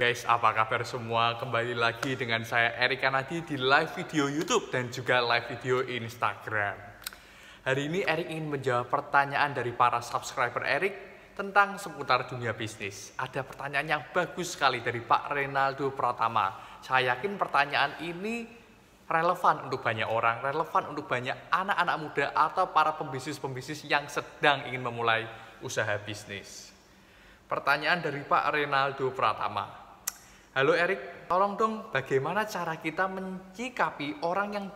Guys, apa kabar semua? Kembali lagi dengan saya Erika Nadi di live video YouTube dan juga live video Instagram. Hari ini Erik ingin menjawab pertanyaan dari para subscriber Erik tentang seputar dunia bisnis. Ada pertanyaan yang bagus sekali dari Pak Renaldo Pratama. Saya yakin pertanyaan ini relevan untuk banyak orang, relevan untuk banyak anak-anak muda atau para pembisnis-pembisnis yang sedang ingin memulai usaha bisnis. Pertanyaan dari Pak Renaldo Pratama. Halo Erik, tolong dong bagaimana cara kita mencikapi orang yang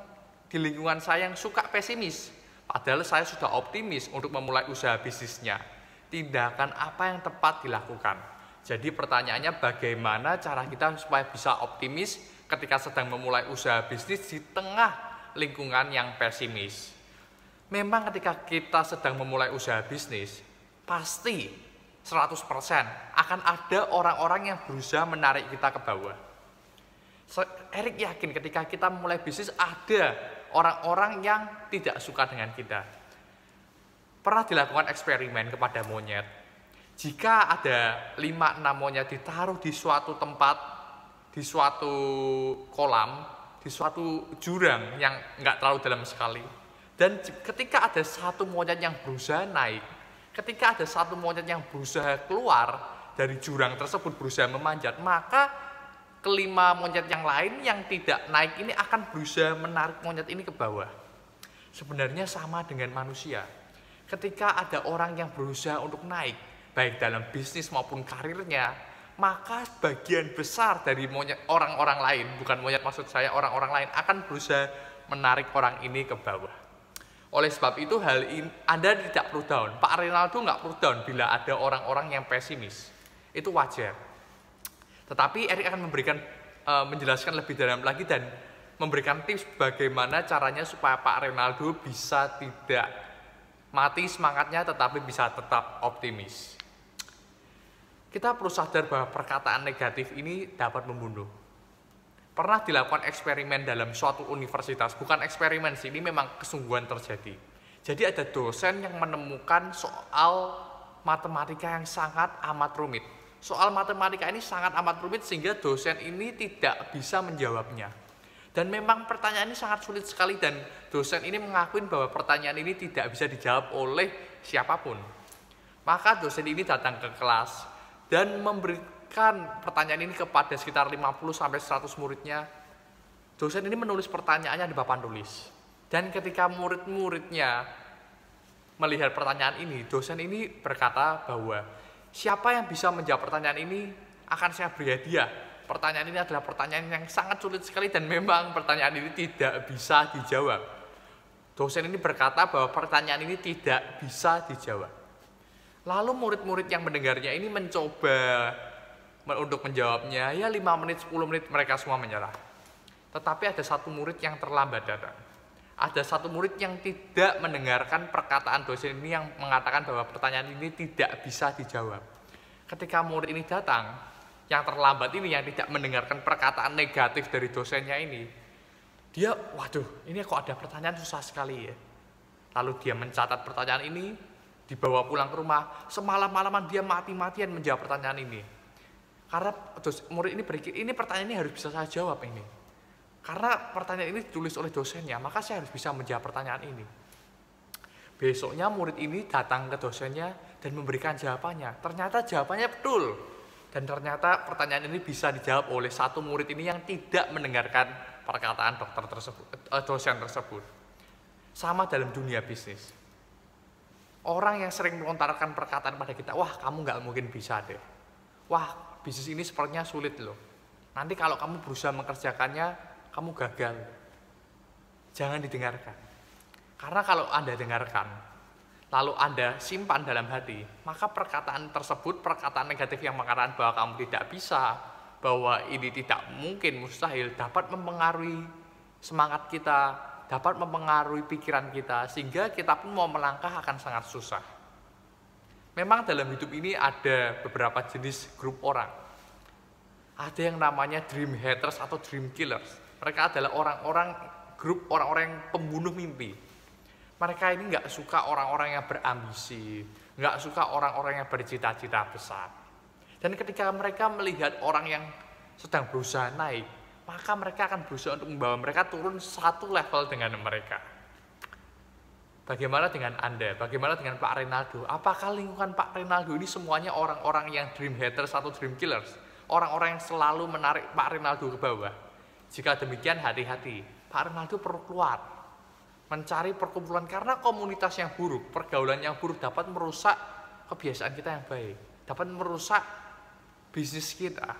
di lingkungan saya yang suka pesimis. Padahal saya sudah optimis untuk memulai usaha bisnisnya. Tindakan apa yang tepat dilakukan? Jadi pertanyaannya bagaimana cara kita supaya bisa optimis ketika sedang memulai usaha bisnis di tengah lingkungan yang pesimis. Memang ketika kita sedang memulai usaha bisnis, pasti 100% akan ada orang-orang yang berusaha menarik kita ke bawah. Erik yakin ketika kita mulai bisnis ada orang-orang yang tidak suka dengan kita. Pernah dilakukan eksperimen kepada monyet. Jika ada 5-6 monyet ditaruh di suatu tempat, di suatu kolam, di suatu jurang yang nggak terlalu dalam sekali. Dan ketika ada satu monyet yang berusaha naik, ketika ada satu monyet yang berusaha keluar dari jurang tersebut berusaha memanjat, maka kelima monyet yang lain yang tidak naik ini akan berusaha menarik monyet ini ke bawah. Sebenarnya sama dengan manusia. Ketika ada orang yang berusaha untuk naik, baik dalam bisnis maupun karirnya, maka bagian besar dari monyet orang-orang lain, bukan monyet maksud saya orang-orang lain akan berusaha menarik orang ini ke bawah. Oleh sebab itu hal ini Anda tidak perlu down. Pak Ronaldo nggak perlu down bila ada orang-orang yang pesimis. Itu wajar. Tetapi Erik akan memberikan uh, menjelaskan lebih dalam lagi dan memberikan tips bagaimana caranya supaya Pak Ronaldo bisa tidak mati semangatnya tetapi bisa tetap optimis. Kita perlu sadar bahwa perkataan negatif ini dapat membunuh pernah dilakukan eksperimen dalam suatu universitas, bukan eksperimen sih, ini memang kesungguhan terjadi. Jadi ada dosen yang menemukan soal matematika yang sangat amat rumit. Soal matematika ini sangat amat rumit sehingga dosen ini tidak bisa menjawabnya. Dan memang pertanyaan ini sangat sulit sekali dan dosen ini mengakui bahwa pertanyaan ini tidak bisa dijawab oleh siapa pun. Maka dosen ini datang ke kelas dan memberi menanyakan pertanyaan ini kepada sekitar 50 sampai 100 muridnya, dosen ini menulis pertanyaannya di papan tulis. Dan ketika murid-muridnya melihat pertanyaan ini, dosen ini berkata bahwa siapa yang bisa menjawab pertanyaan ini akan saya beri hadiah. Pertanyaan ini adalah pertanyaan yang sangat sulit sekali dan memang pertanyaan ini tidak bisa dijawab. Dosen ini berkata bahwa pertanyaan ini tidak bisa dijawab. Lalu murid-murid yang mendengarnya ini mencoba untuk menjawabnya ya 5 menit 10 menit mereka semua menyerah. Tetapi ada satu murid yang terlambat datang. Ada satu murid yang tidak mendengarkan perkataan dosen ini yang mengatakan bahwa pertanyaan ini tidak bisa dijawab. Ketika murid ini datang yang terlambat ini yang tidak mendengarkan perkataan negatif dari dosennya ini dia waduh ini kok ada pertanyaan susah sekali ya. Lalu dia mencatat pertanyaan ini dibawa pulang ke rumah. Semalam-malaman dia mati-matian menjawab pertanyaan ini karena dos, murid ini berpikir, ini pertanyaan ini harus bisa saya jawab ini. Karena pertanyaan ini ditulis oleh dosennya, maka saya harus bisa menjawab pertanyaan ini. Besoknya murid ini datang ke dosennya dan memberikan jawabannya. Ternyata jawabannya betul. Dan ternyata pertanyaan ini bisa dijawab oleh satu murid ini yang tidak mendengarkan perkataan dokter tersebut, eh, dosen tersebut. Sama dalam dunia bisnis. Orang yang sering melontarkan perkataan pada kita, wah kamu nggak mungkin bisa deh. Wah bisnis ini sepertinya sulit loh. Nanti kalau kamu berusaha mengerjakannya, kamu gagal. Jangan didengarkan. Karena kalau Anda dengarkan, lalu Anda simpan dalam hati, maka perkataan tersebut, perkataan negatif yang mengatakan bahwa kamu tidak bisa, bahwa ini tidak mungkin, mustahil, dapat mempengaruhi semangat kita, dapat mempengaruhi pikiran kita, sehingga kita pun mau melangkah akan sangat susah. Memang dalam hidup ini ada beberapa jenis grup orang. Ada yang namanya dream haters atau dream killers. Mereka adalah orang-orang grup orang-orang yang pembunuh mimpi. Mereka ini nggak suka orang-orang yang berambisi, nggak suka orang-orang yang bercita-cita besar. Dan ketika mereka melihat orang yang sedang berusaha naik, maka mereka akan berusaha untuk membawa mereka turun satu level dengan mereka. Bagaimana dengan Anda? Bagaimana dengan Pak Renaldo? Apakah lingkungan Pak Renaldo ini semuanya orang-orang yang dream haters atau dream killers? Orang-orang yang selalu menarik Pak Renaldo ke bawah? Jika demikian, hati-hati. Pak Renaldo perlu keluar. Mencari perkumpulan karena komunitas yang buruk, pergaulan yang buruk dapat merusak kebiasaan kita yang baik. Dapat merusak bisnis kita.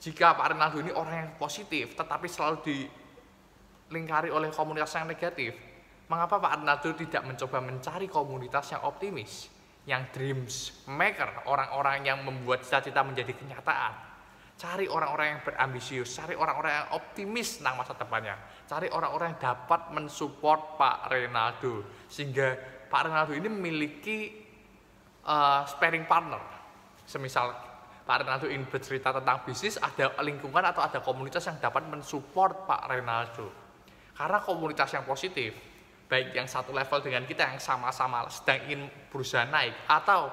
Jika Pak Renaldo ini orang yang positif, tetapi selalu dilingkari oleh komunitas yang negatif, Mengapa Pak Arnaldo tidak mencoba mencari komunitas yang optimis, yang dreams maker, orang-orang yang membuat cita-cita menjadi kenyataan. Cari orang-orang yang berambisius, cari orang-orang yang optimis tentang masa depannya, cari orang-orang yang dapat mensupport Pak Renaldo sehingga Pak Renaldo ini memiliki uh, sparing partner. Semisal Pak Renaldo ingin bercerita tentang bisnis, ada lingkungan atau ada komunitas yang dapat mensupport Pak Renaldo. Karena komunitas yang positif, baik yang satu level dengan kita yang sama-sama sedang ingin berusaha naik atau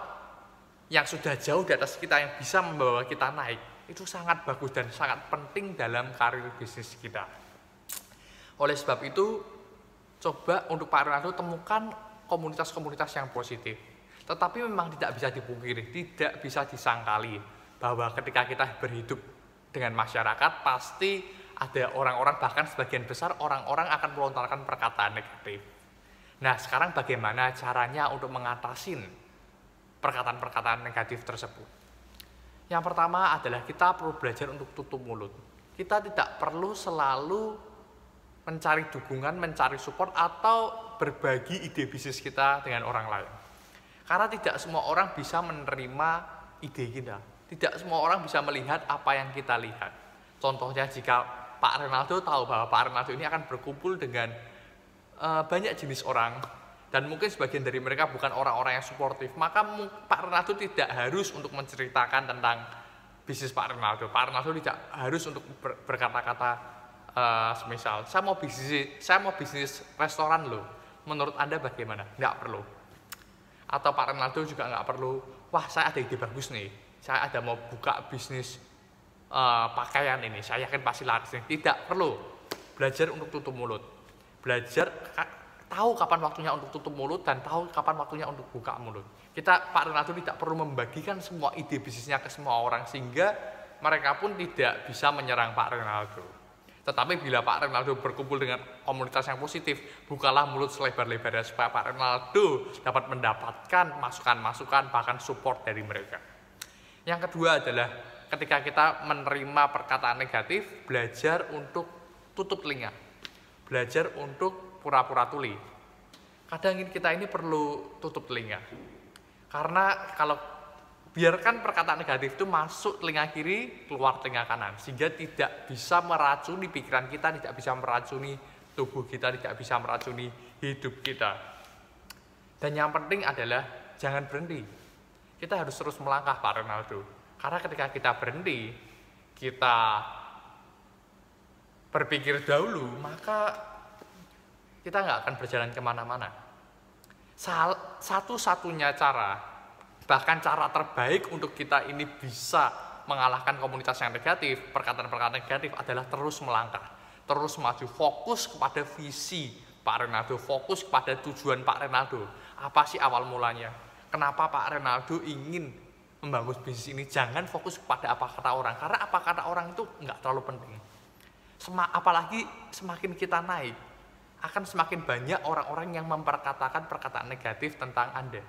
yang sudah jauh di atas kita yang bisa membawa kita naik itu sangat bagus dan sangat penting dalam karir bisnis kita. Oleh sebab itu, coba untuk Pak Ronaldo temukan komunitas-komunitas yang positif. Tetapi memang tidak bisa dipungkiri, tidak bisa disangkali bahwa ketika kita berhidup dengan masyarakat pasti ada orang-orang bahkan sebagian besar orang-orang akan melontarkan perkataan negatif. Nah, sekarang bagaimana caranya untuk mengatasi perkataan-perkataan negatif tersebut? Yang pertama adalah kita perlu belajar untuk tutup mulut. Kita tidak perlu selalu mencari dukungan, mencari support atau berbagi ide bisnis kita dengan orang lain. Karena tidak semua orang bisa menerima ide kita. Tidak semua orang bisa melihat apa yang kita lihat. Contohnya jika Pak Renaldo tahu bahwa Pak Renaldo ini akan berkumpul dengan uh, banyak jenis orang dan mungkin sebagian dari mereka bukan orang-orang yang suportif, maka Pak Renaldo tidak harus untuk menceritakan tentang bisnis Pak Renaldo. Pak Renaldo tidak harus untuk ber, berkata-kata uh, semisal saya mau bisnis saya mau bisnis restoran loh. Menurut Anda bagaimana? Nggak perlu. Atau Pak Renaldo juga nggak perlu, wah saya ada ide bagus nih, saya ada mau buka bisnis uh, pakaian ini, saya yakin pasti laris. Tidak perlu belajar untuk tutup mulut. Belajar tahu kapan waktunya untuk tutup mulut dan tahu kapan waktunya untuk buka mulut. Kita Pak Renato tidak perlu membagikan semua ide bisnisnya ke semua orang sehingga mereka pun tidak bisa menyerang Pak Renaldo. Tetapi bila Pak Renaldo berkumpul dengan komunitas yang positif, bukalah mulut selebar-lebarnya supaya Pak Renaldo dapat mendapatkan masukan-masukan bahkan support dari mereka. Yang kedua adalah ketika kita menerima perkataan negatif, belajar untuk tutup telinga. Belajar untuk pura-pura tuli. Kadang kita ini perlu tutup telinga. Karena kalau biarkan perkataan negatif itu masuk telinga kiri, keluar telinga kanan. Sehingga tidak bisa meracuni pikiran kita, tidak bisa meracuni tubuh kita, tidak bisa meracuni hidup kita. Dan yang penting adalah jangan berhenti. Kita harus terus melangkah Pak Ronaldo karena ketika kita berhenti, kita berpikir dahulu, maka kita nggak akan berjalan ke mana-mana. Satu-satunya cara, bahkan cara terbaik untuk kita ini bisa mengalahkan komunitas yang negatif, perkataan-perkataan negatif adalah terus melangkah, terus maju, fokus kepada visi Pak Renaldo, fokus kepada tujuan Pak Renaldo. Apa sih awal mulanya? Kenapa Pak Renaldo ingin membangun bisnis ini jangan fokus pada apa kata orang. Karena apa kata orang itu nggak terlalu penting. Sem apalagi semakin kita naik akan semakin banyak orang-orang yang memperkatakan perkataan negatif tentang anda.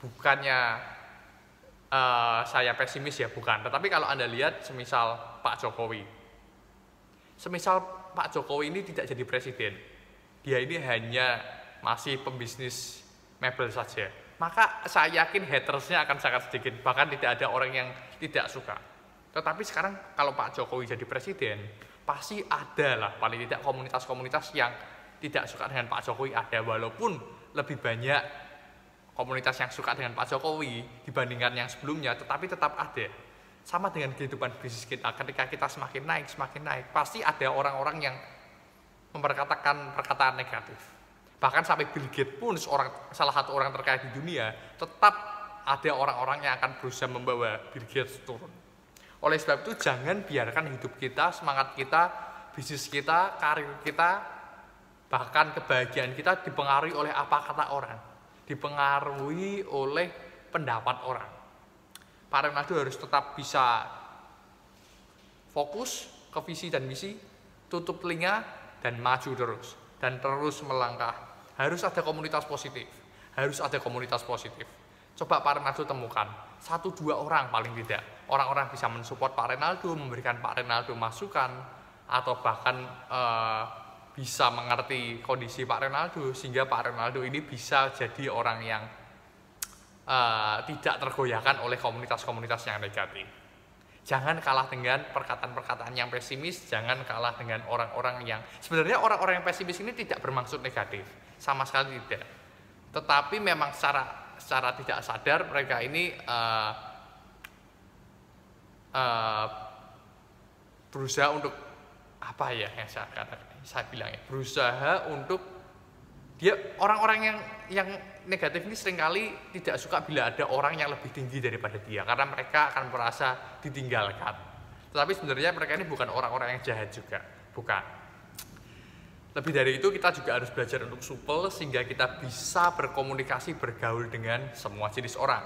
Bukannya uh, saya pesimis ya bukan. Tetapi kalau anda lihat semisal Pak Jokowi. Semisal Pak Jokowi ini tidak jadi presiden. Dia ini hanya masih pembisnis mebel saja maka saya yakin hatersnya akan sangat sedikit, bahkan tidak ada orang yang tidak suka. Tetapi sekarang kalau Pak Jokowi jadi presiden, pasti ada lah paling tidak komunitas-komunitas yang tidak suka dengan Pak Jokowi ada, walaupun lebih banyak komunitas yang suka dengan Pak Jokowi dibandingkan yang sebelumnya, tetapi tetap ada. Sama dengan kehidupan bisnis kita, ketika kita semakin naik, semakin naik, pasti ada orang-orang yang memperkatakan perkataan negatif bahkan sampai Bill Gates pun seorang salah satu orang terkaya di dunia tetap ada orang-orang yang akan berusaha membawa Bill Gates turun. Oleh sebab itu jangan biarkan hidup kita, semangat kita, bisnis kita, karir kita, bahkan kebahagiaan kita dipengaruhi oleh apa kata orang, dipengaruhi oleh pendapat orang. Pak Ronaldo harus tetap bisa fokus ke visi dan misi, tutup telinga dan maju terus dan terus melangkah. Harus ada komunitas positif, harus ada komunitas positif. Coba Pak Ronaldo temukan satu dua orang paling tidak. Orang-orang bisa mensupport Pak Ronaldo, memberikan Pak Ronaldo masukan atau bahkan uh, bisa mengerti kondisi Pak Ronaldo sehingga Pak Ronaldo ini bisa jadi orang yang uh, tidak tergoyahkan oleh komunitas-komunitas yang negatif. Jangan kalah dengan perkataan-perkataan yang pesimis, jangan kalah dengan orang-orang yang sebenarnya orang-orang yang pesimis ini tidak bermaksud negatif, sama sekali tidak. Tetapi memang secara secara tidak sadar mereka ini uh, uh, berusaha untuk apa ya yang saya katakan saya bilang ya berusaha untuk dia orang-orang yang yang negatif ini sering kali tidak suka bila ada orang yang lebih tinggi daripada dia karena mereka akan merasa ditinggalkan tetapi sebenarnya mereka ini bukan orang-orang yang jahat juga bukan lebih dari itu kita juga harus belajar untuk supel sehingga kita bisa berkomunikasi bergaul dengan semua jenis orang.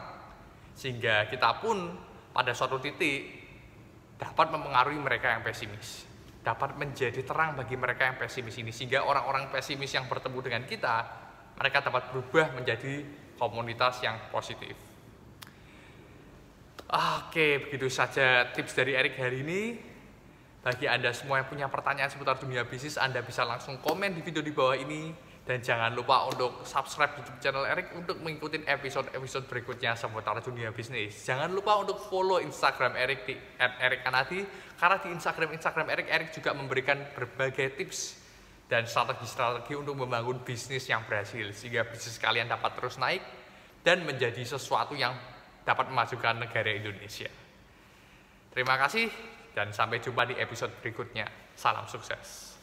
Sehingga kita pun pada suatu titik dapat mempengaruhi mereka yang pesimis. Dapat menjadi terang bagi mereka yang pesimis ini sehingga orang-orang pesimis yang bertemu dengan kita mereka dapat berubah menjadi komunitas yang positif. Oke, begitu saja tips dari Erik hari ini. Bagi Anda semua yang punya pertanyaan seputar dunia bisnis, Anda bisa langsung komen di video di bawah ini. Dan jangan lupa untuk subscribe YouTube channel Erik untuk mengikuti episode-episode berikutnya seputar dunia bisnis. Jangan lupa untuk follow Instagram Erik di @erikkanadi karena di Instagram Instagram Erik Erik juga memberikan berbagai tips dan strategi-strategi untuk membangun bisnis yang berhasil sehingga bisnis kalian dapat terus naik dan menjadi sesuatu yang dapat memajukan negara Indonesia. Terima kasih dan sampai jumpa di episode berikutnya. Salam sukses.